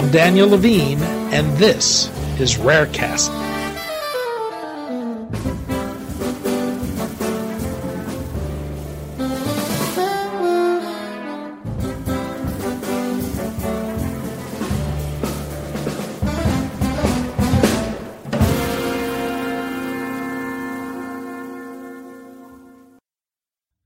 I'm Daniel Levine, and this is Rarecast.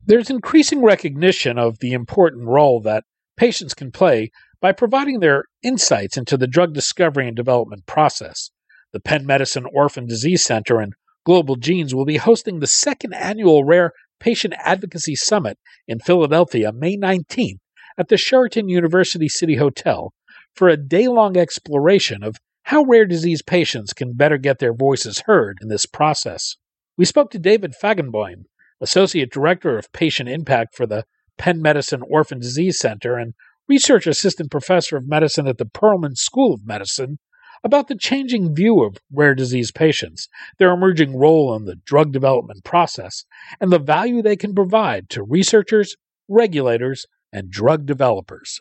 There's increasing recognition of the important role that patients can play by providing their insights into the drug discovery and development process. The Penn Medicine Orphan Disease Center and Global Genes will be hosting the second annual Rare Patient Advocacy Summit in Philadelphia May 19th at the Sheraton University City Hotel for a day long exploration of how rare disease patients can better get their voices heard in this process. We spoke to David Fajgenbaum, Associate Director of Patient Impact for the Penn Medicine Orphan Disease Center and Research Assistant Professor of Medicine at the Perelman School of Medicine, about the changing view of rare disease patients, their emerging role in the drug development process, and the value they can provide to researchers, regulators, and drug developers.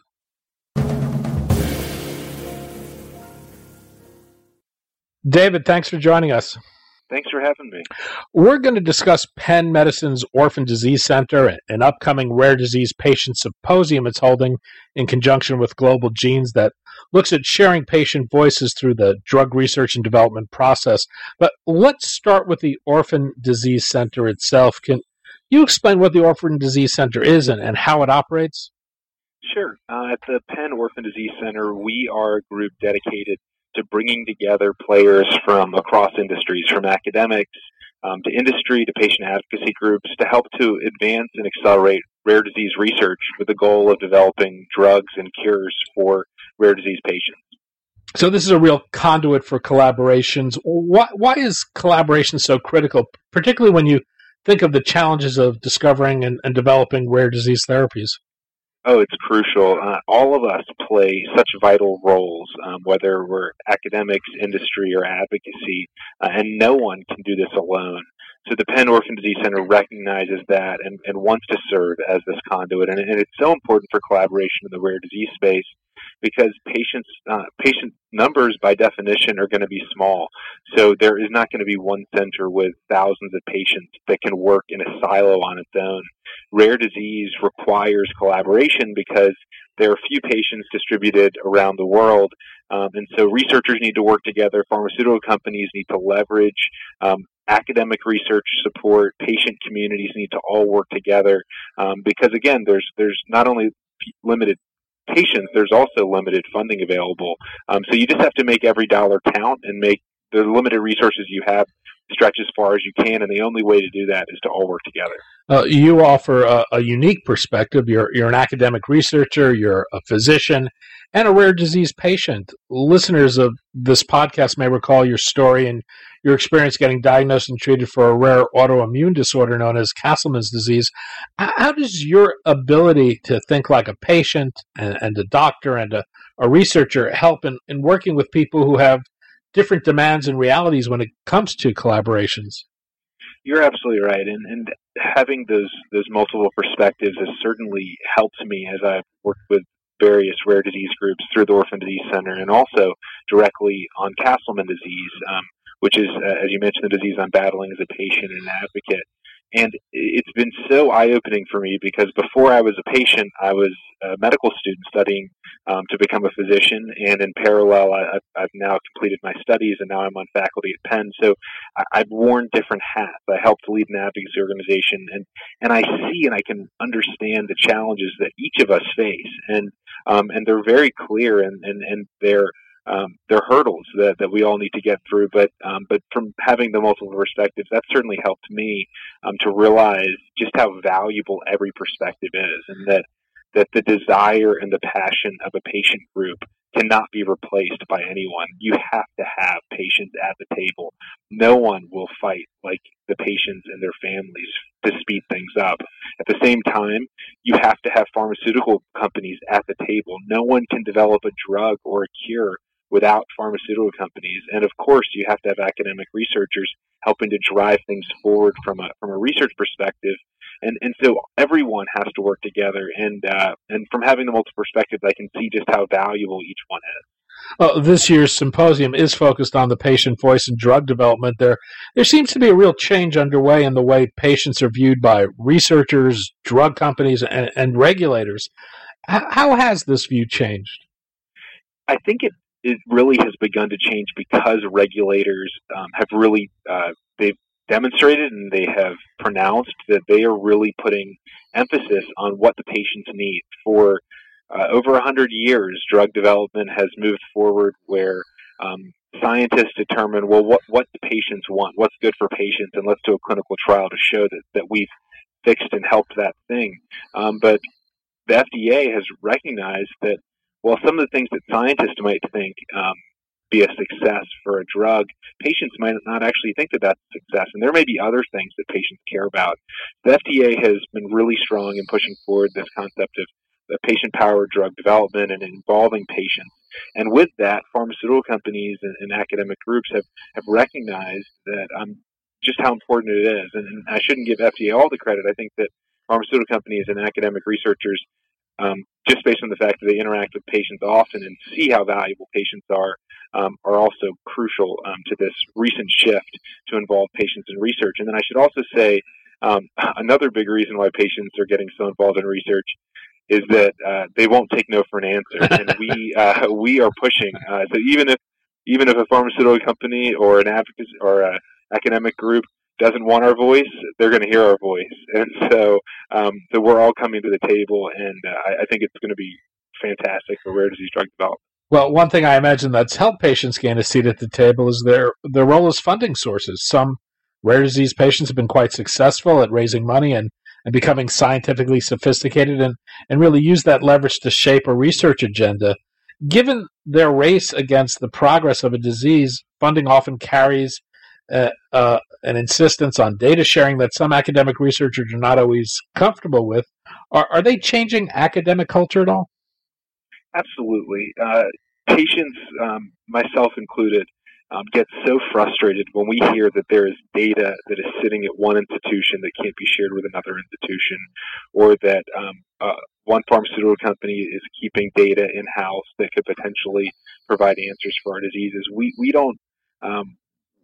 David, thanks for joining us. Thanks for having me. We're going to discuss Penn Medicine's Orphan Disease Center, an upcoming rare disease patient symposium it's holding in conjunction with Global Genes that looks at sharing patient voices through the drug research and development process. But let's start with the Orphan Disease Center itself. Can you explain what the Orphan Disease Center is and, and how it operates? Sure. Uh, at the Penn Orphan Disease Center, we are a group dedicated to bringing together players from across industries, from academics um, to industry to patient advocacy groups, to help to advance and accelerate rare disease research with the goal of developing drugs and cures for rare disease patients. So this is a real conduit for collaborations. Why, why is collaboration so critical, particularly when you think of the challenges of discovering and, and developing rare disease therapies? Oh, it's crucial. Uh, all of us play such vital roles, um, whether we're academics, industry, or advocacy, uh, and no one can do this alone. So the Penn Orphan Disease Center recognizes that and, and wants to serve as this conduit. And, and, it's so important for collaboration in the rare disease space because patients uh, patient numbers by definition are going to be small. So there is not going to be one center with thousands of patients that can work in a silo on its own. Rare disease requires collaboration because there are few patients distributed around the world. Um, and so researchers need to work together. Pharmaceutical companies need to leverage um, academic research support. Patient communities need to all work together um, because again, there's there's not only limited patients, there's also limited funding available. Um, so you just have to make every dollar count and make the limited resources you have stretch as far as you can. And the only way to do that is to all work together. Uh, you offer a, a, unique perspective. You're, you're an academic researcher, you're a physician, and a rare disease patient. Listeners of this podcast may recall your story and your experience getting diagnosed and treated for a rare autoimmune disorder known as Castleman's disease. How does your ability to think like a patient and, and a doctor and a, a researcher help in, in working with people who have different demands and realities when it comes to collaborations? You're absolutely right, and and having those those multiple perspectives has certainly helped me as I've worked with various rare disease groups through the Orphan Disease Center, and also directly on Castleman disease. Um, which is, uh, as you mentioned, the disease I'm battling as a patient and an advocate. And it's been so eye opening for me because before I was a patient, I was a medical student studying um, to become a physician. And in parallel, I, have now completed my studies and now I'm on faculty at Penn. So I, I've worn different hats. I helped lead an advocacy organization and, and I see and I can understand the challenges that each of us face. And, um, and they're very clear and, and, and they're, um, there are hurdles that, that we all need to get through. But um, but from having the multiple perspectives, that certainly helped me um, to realize just how valuable every perspective is, and that that the desire and the passion of a patient group cannot be replaced by anyone. You have to have patients at the table. No one will fight like the patients and their families to speed things up. At the same time, you have to have pharmaceutical companies at the table. No one can develop a drug or a cure without pharmaceutical companies. And of course, you have to have academic researchers helping to drive things forward from a from a research perspective. And and so everyone has to work together. And uh, and from having the multiple perspectives, I can see just how valuable each one is. Uh, this year's symposium is focused on the patient voice in drug development. There, there seems to be a real change underway in the way patients are viewed by researchers, drug companies, and, and regulators. H- how has this view changed? I think it, it really has begun to change because regulators um, have really uh, they've demonstrated and they have pronounced that they are really putting emphasis on what the patients need. For uh, over 100 years, drug development has moved forward where um, scientists determine, well, what, what the patients want, what's good for patients, and let's do a clinical trial to show that, that we've fixed and helped that thing. Um, but the FDA has recognized that, well, some of the things that scientists might think um, be a success for a drug, patients might not actually think that that's a success. And there may be other things that patients care about. The FDA has been really strong in pushing forward this concept of patient powered drug development and involving patients. And with that, pharmaceutical companies and, and academic groups have, have recognized that um, just how important it is. And, and I shouldn't give FDA all the credit. I think that pharmaceutical companies and academic researchers, um, just based on the fact that they interact with patients often and see how valuable patients are, um, are also crucial um, to this recent shift to involve patients in research. And then I should also say um, another big reason why patients are getting so involved in research is that uh, they won't take no for an answer, and we uh, we are pushing. Uh, so even if even if a pharmaceutical company or an advocacy or an academic group doesn't want our voice, they're going to hear our voice, and so um, so we're all coming to the table, and uh, I, I think it's going to be fantastic for rare disease drug development. Well, one thing I imagine that's helped patients gain a seat at the table is their their role as funding sources. Some rare disease patients have been quite successful at raising money and, and becoming scientifically sophisticated and, and really use that leverage to shape a research agenda. Given their race against the progress of a disease, funding often carries uh, uh, an insistence on data sharing that some academic researchers are not always comfortable with. Are, are they changing academic culture at all? Absolutely. Uh, patients, um, myself included, um, get so frustrated when we hear that there is data that is sitting at one institution that can't be shared with another institution, or that um, uh, one pharmaceutical company is keeping data in house that could potentially provide answers for our diseases. We we don't um,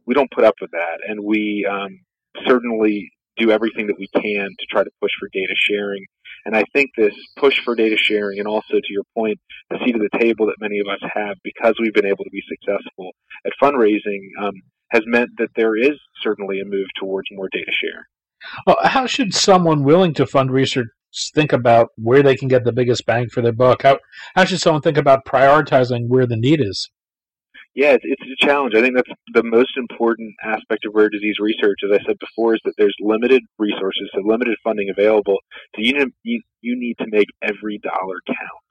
we don't put up with that, and we um, certainly do everything that we can to try to push for data sharing and I think this push for data sharing and also to your point, the seat at the table that many of us have because we've been able to be successful at fundraising um, has meant that there is certainly a move towards more data share. Well, how should someone willing to fund research think about where they can get the biggest bang for their buck? How, how should someone think about prioritizing where the need is? Yeah, it's, it's a challenge. I think that's the most important aspect of rare disease research, as I said before, is that there's limited resources, so limited funding available. So you need, you, you need to make every dollar count.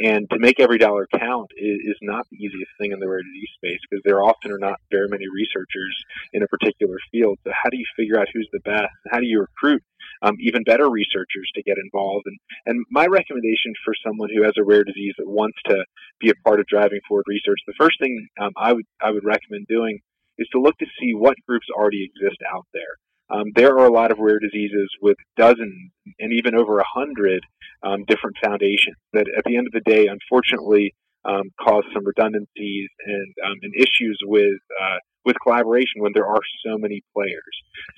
And to make every dollar count is, is not the easiest thing in the rare disease space because there often are not very many researchers in a particular field. So how do you figure out who's the best? How do you recruit um, even better researchers to get involved? And, and my recommendation for someone who has a rare disease that wants to be a part of driving forward research, the first thing um, I would I would recommend doing is to look to see what groups already exist out there. Um, there are a lot of rare diseases with dozens and even over a hundred um, different foundations that, at the end of the day, unfortunately, um, cause some redundancies and, um, and issues with uh, with collaboration when there are so many players.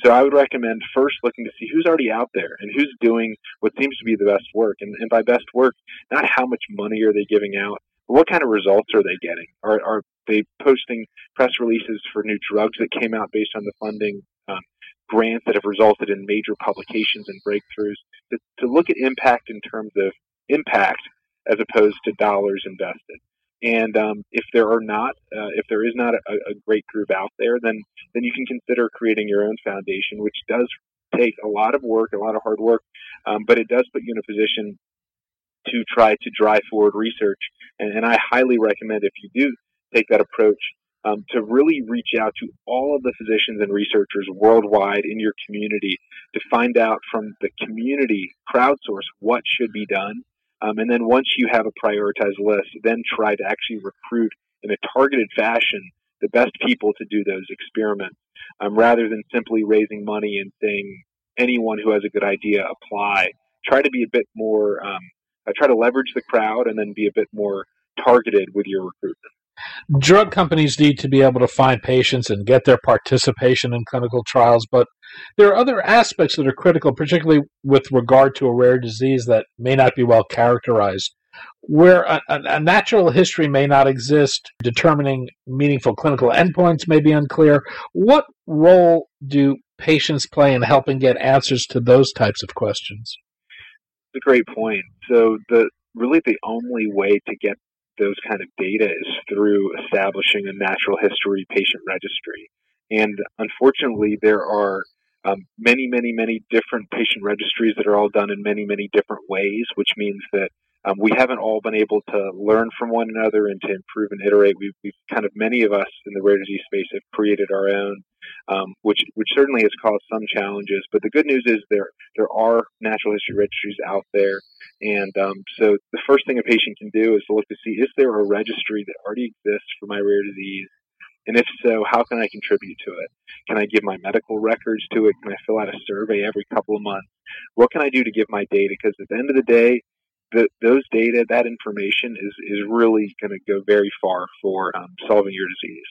So I would recommend first looking to see who's already out there and who's doing what seems to be the best work. And, and by best work, not how much money are they giving out, but what kind of results are they getting? Are, are they posting press releases for new drugs that came out based on the funding? Um, grants that have resulted in major publications and breakthroughs, to, to look at impact in terms of impact as opposed to dollars invested. And um, if there are not, uh, if there is not a, a, great group out there, then then you can consider creating your own foundation, which does take a lot of work, a lot of hard work, um, but it does put you in a position to try to drive forward research. And, and I highly recommend if you do take that approach, um, to really reach out to all of the physicians and researchers worldwide in your community to find out from the community, crowdsource what should be done. Um, and then once you have a prioritized list, then try to actually recruit in a targeted fashion the best people to do those experiments um, rather than simply raising money and saying anyone who has a good idea apply. Try to be a bit more, um, try to leverage the crowd and then be a bit more targeted with your recruitment. Drug companies need to be able to find patients and get their participation in clinical trials, but there are other aspects that are critical, particularly with regard to a rare disease that may not be well characterized. Where a, a natural history may not exist, determining meaningful clinical endpoints may be unclear. What role do patients play in helping get answers to those types of questions? It's a great point. So the really the only way to get those kind of data is through establishing a natural history patient registry. And unfortunately, there are um, many, many, many different patient registries that are all done in many, many different ways, which means that um, we haven't all been able to learn from one another and to improve and iterate. We've, we've kind of many of us in the rare disease space have created our own, um, which which certainly has caused some challenges. But the good news is there there are natural history registries out there, and um, so the first thing a patient can do is to look to see is there a registry that already exists for my rare disease. And if so, how can I contribute to it? Can I give my medical records to it? Can I fill out a survey every couple of months? What can I do to give my data? Because at the end of the day, those data, that information is, is really going to go very far for um, solving your disease.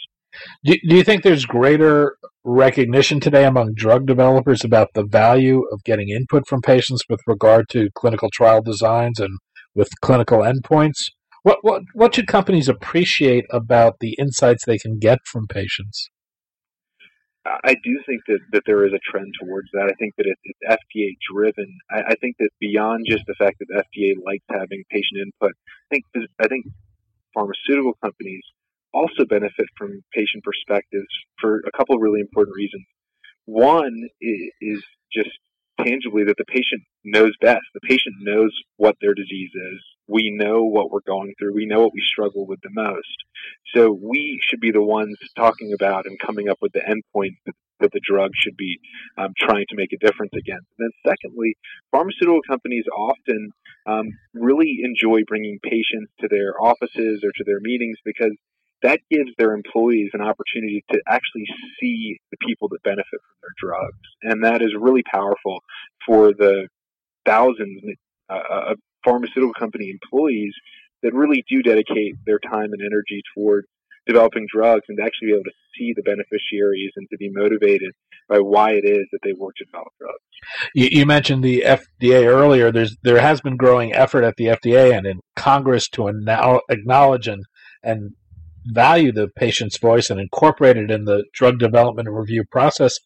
Do, do you think there's greater recognition today among drug developers about the value of getting input from patients with regard to clinical trial designs and with clinical endpoints? What, what, what should companies appreciate about the insights they can get from patients? I do think that, that there is a trend towards that. I think that it, it's FDA driven. I, I, think that beyond just the fact that FDA likes having patient input, I think I think pharmaceutical companies also benefit from patient perspectives for a couple of really important reasons. One is just tangibly that the patient knows best. The patient knows what their disease is. We know what we're going through. We know what we struggle with the most. So we should be the ones talking about and coming up with the endpoint that, that the drug should be um, trying to make a difference against. And then secondly, pharmaceutical companies often um, really enjoy bringing patients to their offices or to their meetings because that gives their employees an opportunity to actually see the people that benefit from their drugs. And that is really powerful for the thousands uh, of pharmaceutical company employees that really do dedicate their time and energy toward developing drugs and to actually be able to see the beneficiaries and to be motivated by why it is that they work to develop drugs. You, you, mentioned the FDA earlier. There's there has been growing effort at the FDA and in Congress to acknowledge and and value the patient's voice and incorporate it in the drug development review process.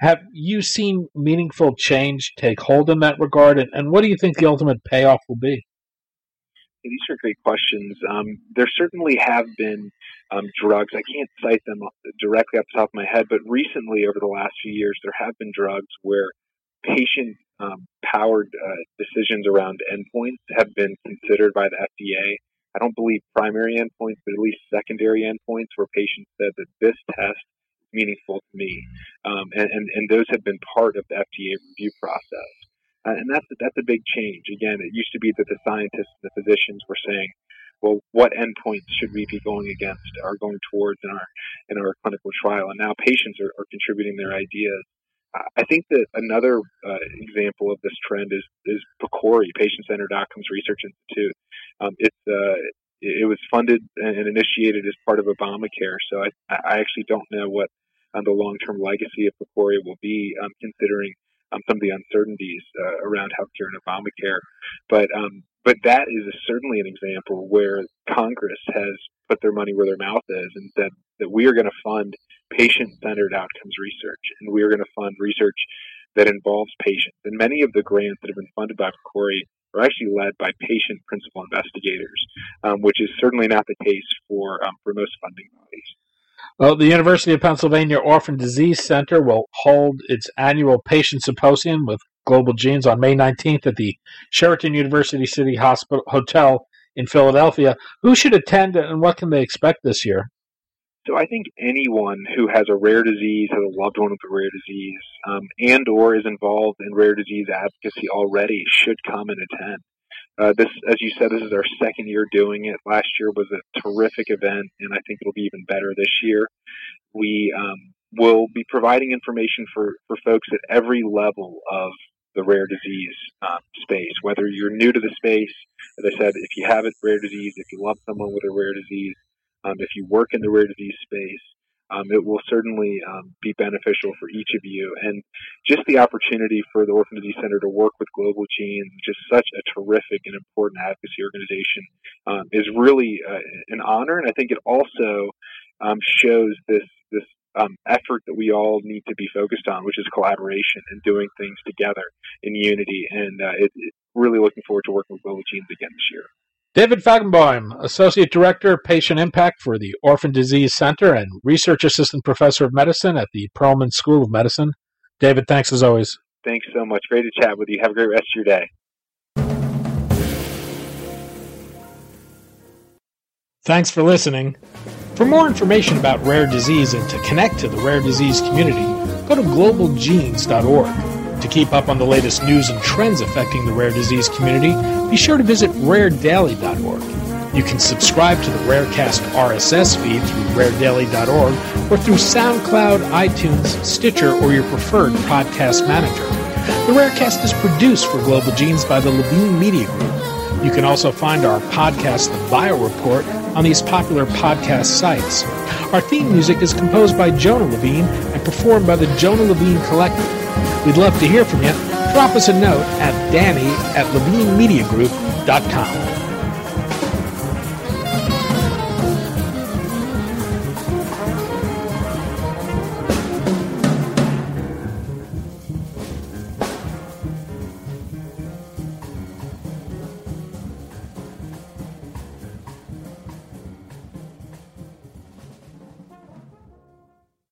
Have you seen meaningful change take hold in that regard? And, and what do you think the ultimate payoff will be? These are great questions. Um, there certainly have been um, drugs. I can't cite them directly off the top of my head, but recently, over the last few years, there have been drugs where patient um, powered uh, decisions around endpoints have been considered by the FDA I don't believe primary endpoints, but at least secondary endpoints where patients said that this test is meaningful to me. Um, and, and, and, those have been part of the FDA review process. Uh, and that's, that's a big change. Again, it used to be that the scientists and the physicians were saying, well, what endpoints should we be going against or going towards in our, in our clinical trial? And now patients are, are contributing their ideas. I think that another uh, example of this trend is is PCORI, Patient Centered Outcomes Research Institute. Um, it's uh, it was funded and initiated as part of Obamacare, so I, I actually don't know what um, the long term legacy of PCORI will be, um, considering um, some of the uncertainties uh, around healthcare and Obamacare. But um, but that is certainly an example where Congress has put their money where their mouth is and said that we are going to fund patient-centered outcomes research, and we are going to fund research that involves patients. And many of the grants that have been funded by PCORI are actually led by patient principal investigators, um, which is certainly not the case for um, for most funding bodies. Well, the University of Pennsylvania Orphan Disease Center will hold its annual patient symposium with Global Genes on May 19th at the Sheraton University City Hospital Hotel in Philadelphia. Who should attend and what can they expect this year? So I think anyone who has a rare disease, has a loved one with a rare disease, um, and or is involved in rare disease advocacy already should come and attend. Uh, this, as you said, this is our second year doing it. Last year was a terrific event, and I think it'll be even better this year. We um, will be providing information for, for folks at every level of the rare disease um, space, whether you're new to the space. As I said, if you have a rare disease, if you love someone with a rare disease, Um, if you work in the rare disease space, um, it will certainly um, be beneficial for each of you. And just the opportunity for the Orphan Disease Center to work with Global Genes, just such a terrific and important advocacy organization, um, is really uh, an honor. And I think it also um, shows this this um, effort that we all need to be focused on, which is collaboration and doing things together in unity. And uh, it, it really looking forward to working with Global Genes again this year. David Fajgenbaum, Associate Director, Patient Impact for the Orphan Disease Center and Research Assistant Professor of Medicine at the Perelman School of Medicine. David, thanks as always. Thanks so much. Great to chat with you. Have a great rest of your day. Thanks for listening. For more information about rare disease and to connect to the rare disease community, go to globalgenes.org. To keep up on the latest news and trends affecting the rare disease community, be sure to visit raredaily.org. You can subscribe to the Rarecast RSS feed through raredaily.org or through SoundCloud, iTunes, Stitcher, or your preferred podcast manager. The Rarecast is produced for Global Genes by the Levine Media Group. You can also find our podcast, The Bio Report, on these popular podcast sites. Our theme music is composed by Jonah Levine and performed by the Jonah Levine Collective. We'd love to hear from you. Drop us a note at danny at levinemediagroup.com.